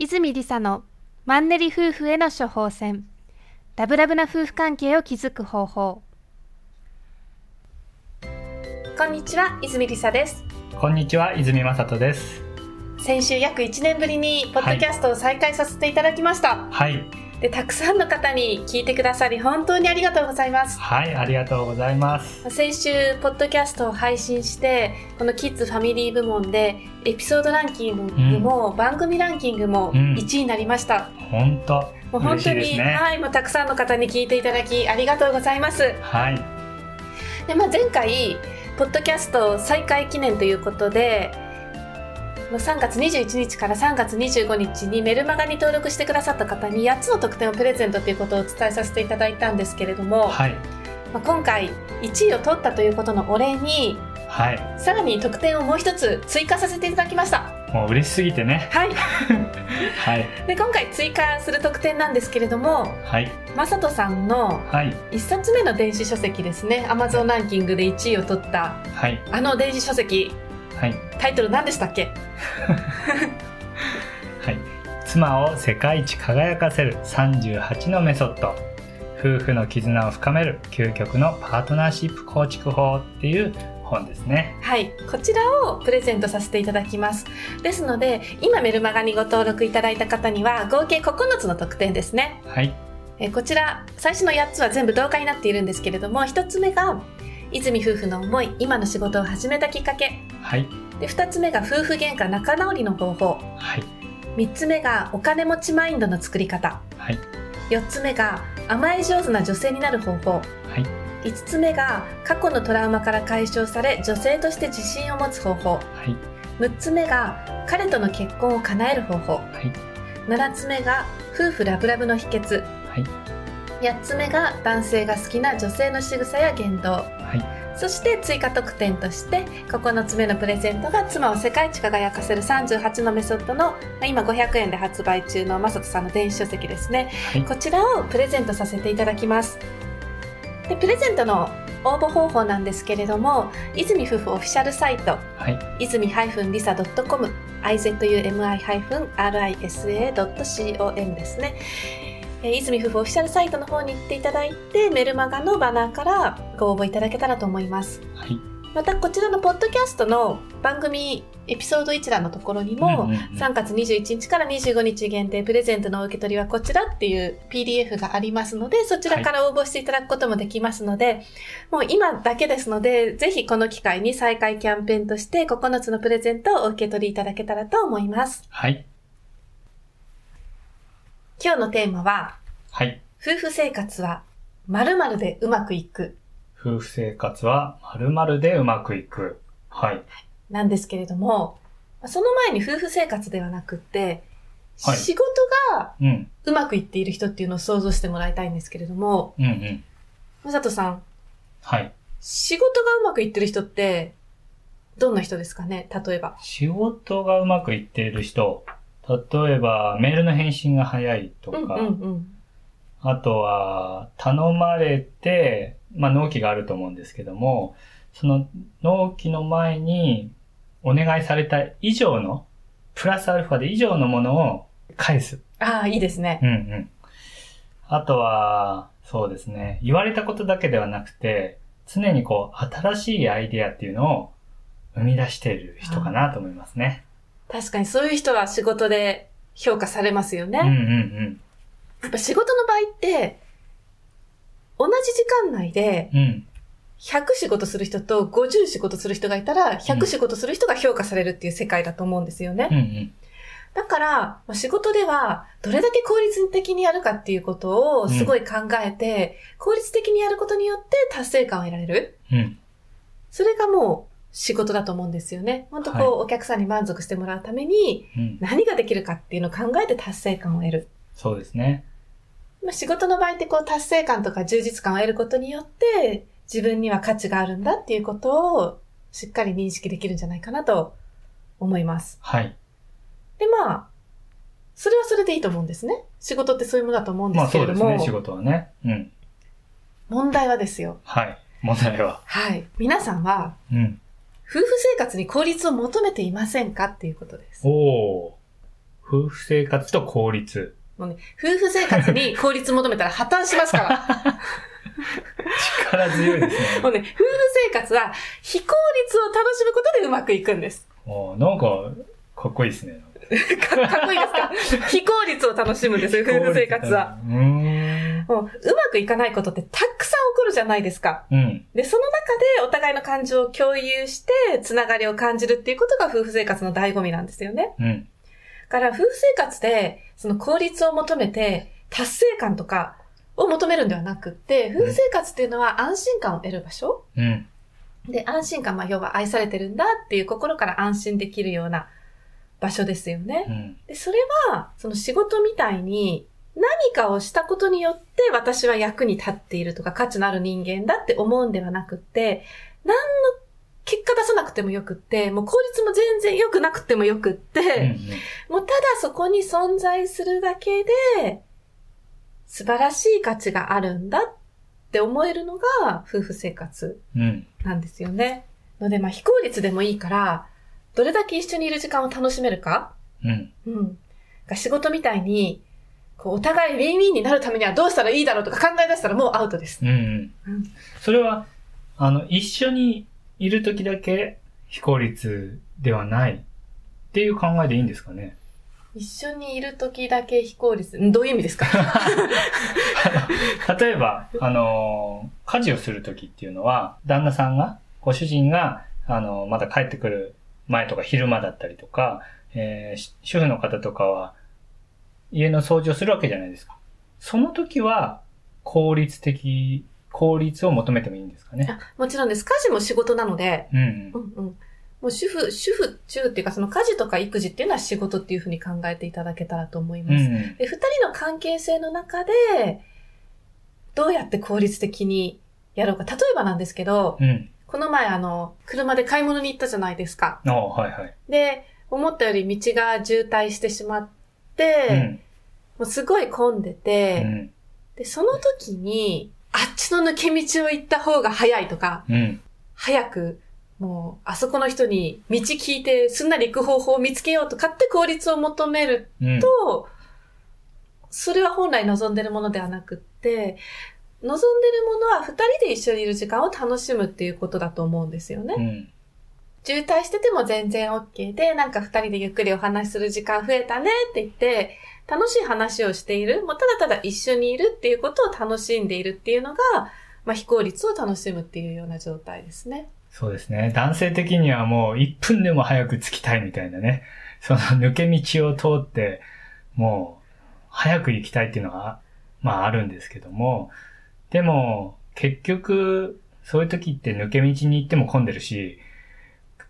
泉理沙のマンネリ夫婦への処方箋。ラブラブな夫婦関係を築く方法。こんにちは泉理沙です。こんにちは泉正人です。先週約1年ぶりにポッドキャストを再開させていただきました。はいでたくさんの方に聞いてくださり本当にありがとうございます。はいありがとうございます。先週ポッドキャストを配信してこのキッズファミリー部門でエピソードランキングも、うん、番組ランキングも1位になりました、うん、本当もう本当に、ね、はいもうたくさんの方に聞いていただきありがとうございます。はい。で、まあ、前回ポッドキャスト再開記念ということで3月21日から3月25日にメルマガに登録してくださった方に8つの特典をプレゼントということをお伝えさせていただいたんですけれども、はい。まあ、今回1位を取ったということのお礼に、はい、さらに特典をもう一つ追加させていただきました。もう嬉しすぎてね。はい、はい、で今回追加する特典なんですけれども、はい、まさとさんの1冊目の電子書籍ですね、アマゾンランキングで1位を取った、はい、あの電子書籍はい、タイトル何でしたっけ？はい。妻を世界一輝かせる38のメソッド。夫婦の絆を深める究極のパートナーシップ構築法っていう本ですね。はい。こちらをプレゼントさせていただきます。ですので今メルマガにご登録いただいた方には合計9つの特典ですね。はい。えこちら最初の8つは全部同化になっているんですけれども1つ目が泉夫婦の思い今の仕事を始めたきっかけ、はい、で2つ目が夫婦喧嘩仲直りの方法、はい、3つ目がお金持ちマインドの作り方、はい、4つ目が甘え上手な女性になる方法、はい、5つ目が過去のトラウマから解消され女性として自信を持つ方法、はい、6つ目が彼との結婚を叶える方法、はい、7つ目が夫婦ラブラブの秘訣、はい8つ目が男性が好きな女性の仕草や言動、はい、そして追加特典として9つ目のプレゼントが妻を世界一輝かせる38のメソッドの今500円で発売中のまさとさんの電子書籍ですね、はい、こちらをプレゼントさせていただきます。でプレゼントの応募方法なんですけれども泉夫婦オフィシャルサイト、はい、泉 -lisa.com izumi-risa.com ですねえー、泉夫婦オフィシャルサイトの方に行っていただいて、メルマガのバナーからご応募いただけたらと思います。はい。また、こちらのポッドキャストの番組エピソード一覧のところにも、うんうんうん、3月21日から25日限定プレゼントのお受け取りはこちらっていう PDF がありますので、そちらから応募していただくこともできますので、はい、もう今だけですので、ぜひこの機会に再開キャンペーンとして9つのプレゼントをお受け取りいただけたらと思います。はい。今日のテーマは、はい。夫婦生活は〇〇でうまくいく。夫婦生活は〇〇でうまくいく。はい。なんですけれども、その前に夫婦生活ではなくって、はい、仕事がうまくいっている人っていうのを想像してもらいたいんですけれども、うんうん。まさとさん。はい。仕事がうまくいってる人って、どんな人ですかね？例えば。仕事がうまくいっている人。例えば、メールの返信が早いとか、うんうんうん、あとは、頼まれて、まあ、納期があると思うんですけども、その納期の前にお願いされた以上の、プラスアルファで以上のものを返す。ああ、いいですね。うんうん。あとは、そうですね。言われたことだけではなくて、常にこう、新しいアイディアっていうのを生み出している人かなと思いますね。確かにそういう人は仕事で評価されますよね。うんうんうん。やっぱ仕事の場合って、同じ時間内で、100仕事する人と50仕事する人がいたら、100仕事する人が評価されるっていう世界だと思うんですよね。うんうんだから、仕事では、どれだけ効率的にやるかっていうことをすごい考えて、うん、効率的にやることによって達成感を得られる。うん、それがもう仕事だと思うんですよね。本当こう、はい、お客さんに満足してもらうために、何ができるかっていうのを考えて達成感を得る。そうですね。まあ、仕事の場合ってこう、達成感とか充実感を得ることによって、自分には価値があるんだっていうことをしっかり認識できるんじゃないかなと思います。はい。で、まあ、それはそれでいいと思うんですね。仕事ってそういうものだと思うんですけれども。まあそうですね、仕事はね。うん。問題はですよ。はい。問題は。はい。皆さんは、うん。夫婦生活に効率を求めていませんかっていうことです。おお。夫夫婦生活と効率。もうね、夫婦生活に 効率求めたら破綻しますから。力強いですね。もうね、夫婦生活は非効率を楽しむことでうまくいくんです。おーなんか、かっこいいですね。か かっこいいですか？非効率を楽しむんですよ、夫婦生活は。。うーん。もう、うまくいかないことってたくさん起こるじゃないですか。うん。で、その中でお互いの感情を共有して、つながりを感じるっていうことが夫婦生活の醍醐味なんですよね。うん。だから、夫婦生活で、その効率を求めて、達成感とかを求めるんではなくって、夫婦生活っていうのは安心感を得る場所うん。で、安心感、まあ、要は愛されてるんだっていう心から安心できるような場所ですよね。うん。で、それは、その仕事みたいに、何かをしたことによって私は役に立っているとか価値のある人間だって思うんではなくって、何の結果出さなくてもよくって、もう効率も全然良くなくてもよくって、うんもうただそこに存在するだけで、素晴らしい価値があるんだって思えるのが夫婦生活うん。うん。なんですよね。ので、まあ非効率でもいいから、どれだけ一緒にいる時間を楽しめるかうん。うん。が仕事みたいに、こう、お互いウィンウィンになるためにはどうしたらいいだろうとか考え出したらもうアウトです。うん。それは、あの、一緒にいるときだけ非効率ではないっていう考えでいいんですかね？一緒にいる時だけ非効率。んどういう意味ですか？例えば、あの、家事をするときっていうのは、旦那さんが、ご主人が、あの、まだ帰ってくる前とか昼間だったりとか、えーし主婦の方とかは、家の掃除をするわけじゃないですか。その時は、効率的、効率を求めてもいいんですかね。あもちろんです。家事も仕事なので、うんうんうん。もう主婦、主婦中っていうかその家事とか育児っていうのは仕事っていうふうに考えていただけたらと思いうん。うます。ん。で、二人の関係性の中で、どうやって効率的にやろうか。例えばなんですけど、うん。この前あの、車で買い物に行ったじゃないですか。ああ、はいはい。で、思ったより道が渋滞してしまって、もうすごい混んでうて、ん。で、その時に、あっちの抜け道を行った方が早いとか、うん。早く、もう、あそこの人に道聞いてすんなり行く方法を見つけようとかって効率を求めるうん。と、それは本来望んでるものではなくって、望んでるものは二人で一緒にいる時間を楽しむっていうことだと思うんですよね。渋滞してても全然 OK で、なんか二人でゆっくりお話しする時間増えたねって言って、楽しい話をしている。もうただただ一緒にいるっていうことを楽しんでいるっていうのが、まあ非効率を楽しむっていうような状態ですね。そうですね。男性的にはもう1分でも早く着きたいみたいなね。その抜け道を通って、もう早く行きたいっていうのが、まああるんですけども、でも結局そういう時って抜け道に行っても混んでるし、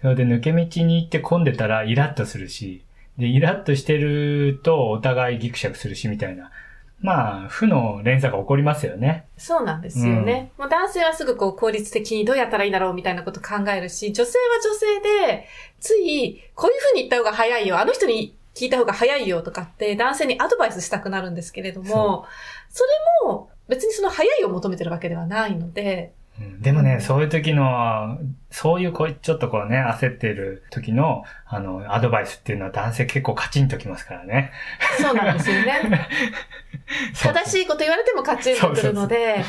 それで抜け道に行って混んでたらイラッとするし、で、イラッとしてるとお互いギクシャクするしみたいな。まあ、負の連鎖が起こりますよね。そうなんですよね。もう男性はすぐこう効率的にどうやったらいいんだろうみたいなこと考えるし、女性は女性で、つい、こういう風に言った方が早いよ、あの人に聞いた方が早いよとかって男性にアドバイスしたくなるんですけれども、それも別にその早いを求めてるわけではないので、うんでもね、そういう時の、そういうこう、ちょっとこうね、焦ってる時の、あの、アドバイスっていうのは男性結構カチンときますからね。そうなんですよね。正しいこと言われてもカチンとくるので、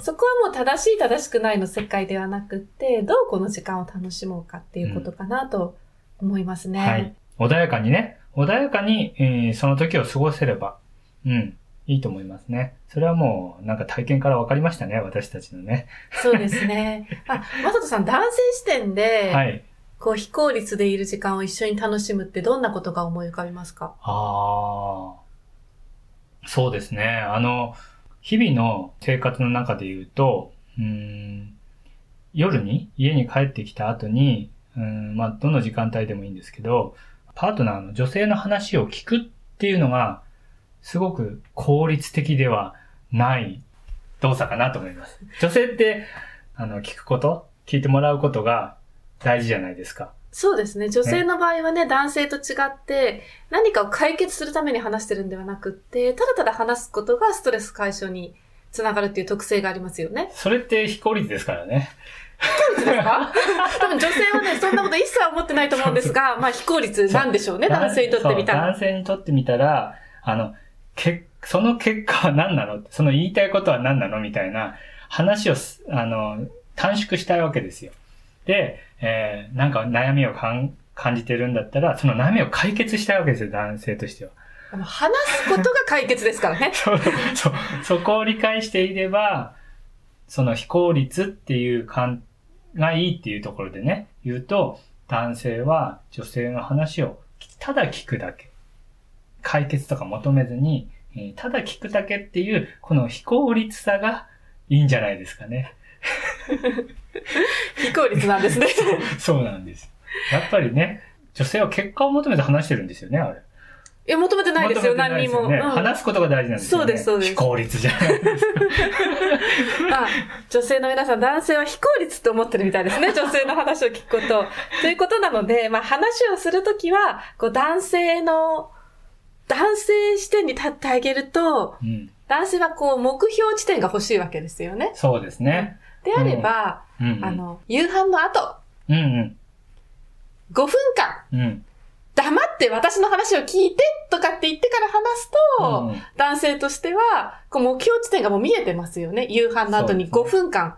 そこはもう正しい正しくないの世界ではなくって、どうこの時間を楽しもうかっていうことかなと思いますね。はい。穏やかにね、穏やかに、えーその時を過ごせれば、うん、いいと思いますね。それはもう、なんか体験から分かりましたね、私たちのね。そうですね。あ、まさとさん、男性視点で、はい。こう、非効率でいる時間を一緒に楽しむってどんなことが思い浮かびますか？ああ、そうですね。あの、日々の生活の中で言うと、うーん、夜に家に帰ってきた後に、うん、まあ、どの時間帯でもいいんですけど、パートナーの女性の話を聞くっていうのが、すごく効率的ではない動作かなと思います。女性って、あの、聞くこと、聞いてもらうことが大事じゃないですか。そうですね。女性の場合はね、男性と違って、何かを解決するために話してるんではなくって、ただただ話すことがストレス解消につながるっていう特性がありますよね。それって非効率ですからね。非効率ですか？多分女性はね、そんなこと一切思ってないと思うんですが、まあ非効率なんでしょうね、男性にとってみたら。男性にとってみたら、あの、け、その結果は何なの？その言いたいことは何なの？みたいな話を、あの、短縮したいわけですよ。で、えー、なんか悩みをかん感じてるんだったら、その悩みを解決したいわけですよ、男性としては。話すことが解決ですからね。そう、そう、そこを理解していれば、その非効率っていう感がいいっていうところでね、言うと、男性は女性の話をただ聞くだけ。解決とか求めずに、ただ聞くだけっていう、この非効率さがいいんじゃないですかね。非効率なんですね そう。そうなんです。やっぱりね、女性は結果を求めて話してるんですよね、あれ。え、求めてないですよ、何にも、話すことが大事なんですよ、ね。そうです、そうです。非効率じゃないですか。あ、女性の皆さん、男性は非効率って思ってるみたいですね。女性の話を聞くこと。ということなので、まあ話をするときは、こう男性の、男性視点に立ってあげると、うん、男性はこう目標地点が欲しいわけですよね。そうですね。であれば、うん。うん、あの、夕飯の後、うんうん、5分間、うん。黙って私の話を聞いてとかって言ってから話すと、うん、男性としては、こう目標地点がもう見えてますよね。夕飯の後に5分間、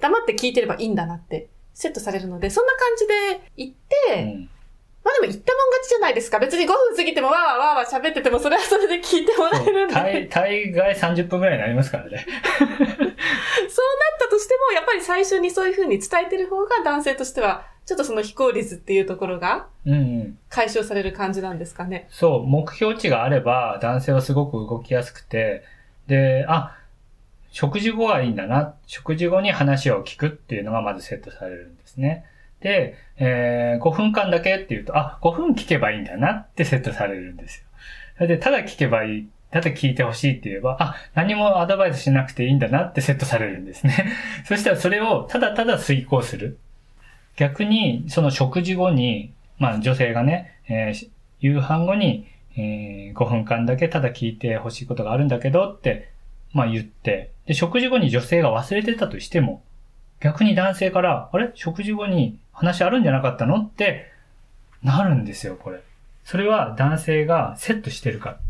黙って聞いてればいいんだなってセットされるので、そんな感じで言って、うん、まあでも言ったじゃないですか。別に5分過ぎてもわーわーわーわー喋ってても、それはそれで聞いてもらえるんで。大大概30分くらいになりますからね。そうなったとしても、やっぱり最初にそういう風に伝えてる方が男性としてはちょっとその非効率っていうところが、解消される感じなんですかね、うんうん。そう、目標値があれば、男性はすごく動きやすくて、で、あ、食事後はいいんだな。食事後に話を聞くっていうのがまずセットされるんですね。で、えー、5分間だけっていうと、あ、5分聞けばいいんだなってセットされるんですよ。で、ただ聞けばいい。ただ聞いてほしいって言えば、あ、何もアドバイスしなくていいんだなってセットされるんですね。そしたらそれをただただ遂行する。逆に、その食事後に、まあ女性がね、えー、夕飯後に、えー、5分間だけただ聞いてほしいことがあるんだけどって、まあ言って、で、食事後に女性が忘れてたとしても、逆に男性から、あれ？食事後に話あるんじゃなかったの？ってなるんですよ、これ。それは男性がセットしてるから。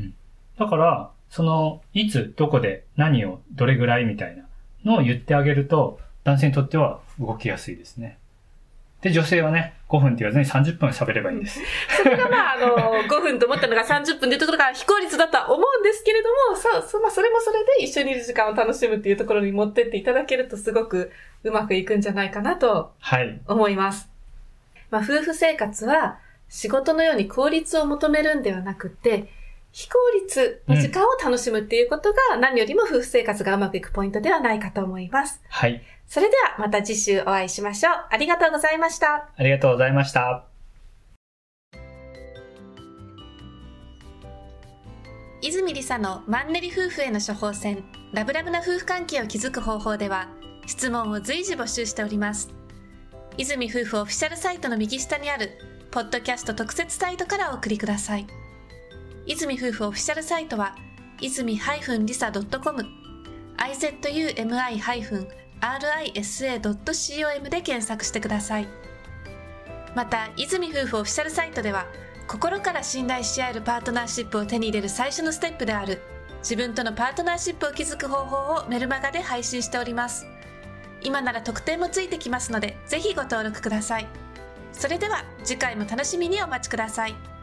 うん。だから、その、いつ、どこで、何を、どれぐらいみたいなのを言ってあげると、男性にとっては動きやすいですね。で、女性はね、5分って言わずに30分喋ればいいんです。それがまあ、あの、5分と思ったのが30分っていうところが非効率だとは思うんですけれども、そう、そまあ、それもそれで一緒にいる時間を楽しむっていうところに持ってっていただけるとすごくうまくいくんじゃないかなと思います。はい、まあ、夫婦生活は仕事のように効率を求めるんではなくて、非効率の時間を楽しむっていうことが何よりも夫婦生活がうまくいくポイントではないかと思います。はい。それではまた次週お会いしましょう。ありがとうございました。ありがとうございました。泉理沙のマンネリ夫婦への処方箋ラブラブな夫婦関係を築く方法では質問を随時募集しております。泉夫婦オフィシャルサイトの右下にあるポッドキャスト特設サイトからお送りください。泉夫婦オフィシャルサイトは、泉 -lisa.com、risa.com で検索してください。また、泉夫婦オフィシャルサイトでは、心から信頼し合えるパートナーシップを手に入れる最初のステップである、自分とのパートナーシップを築く方法をメルマガで配信しております。今なら特典もついてきますので、ぜひご登録ください。それでは次回も楽しみにお待ちください。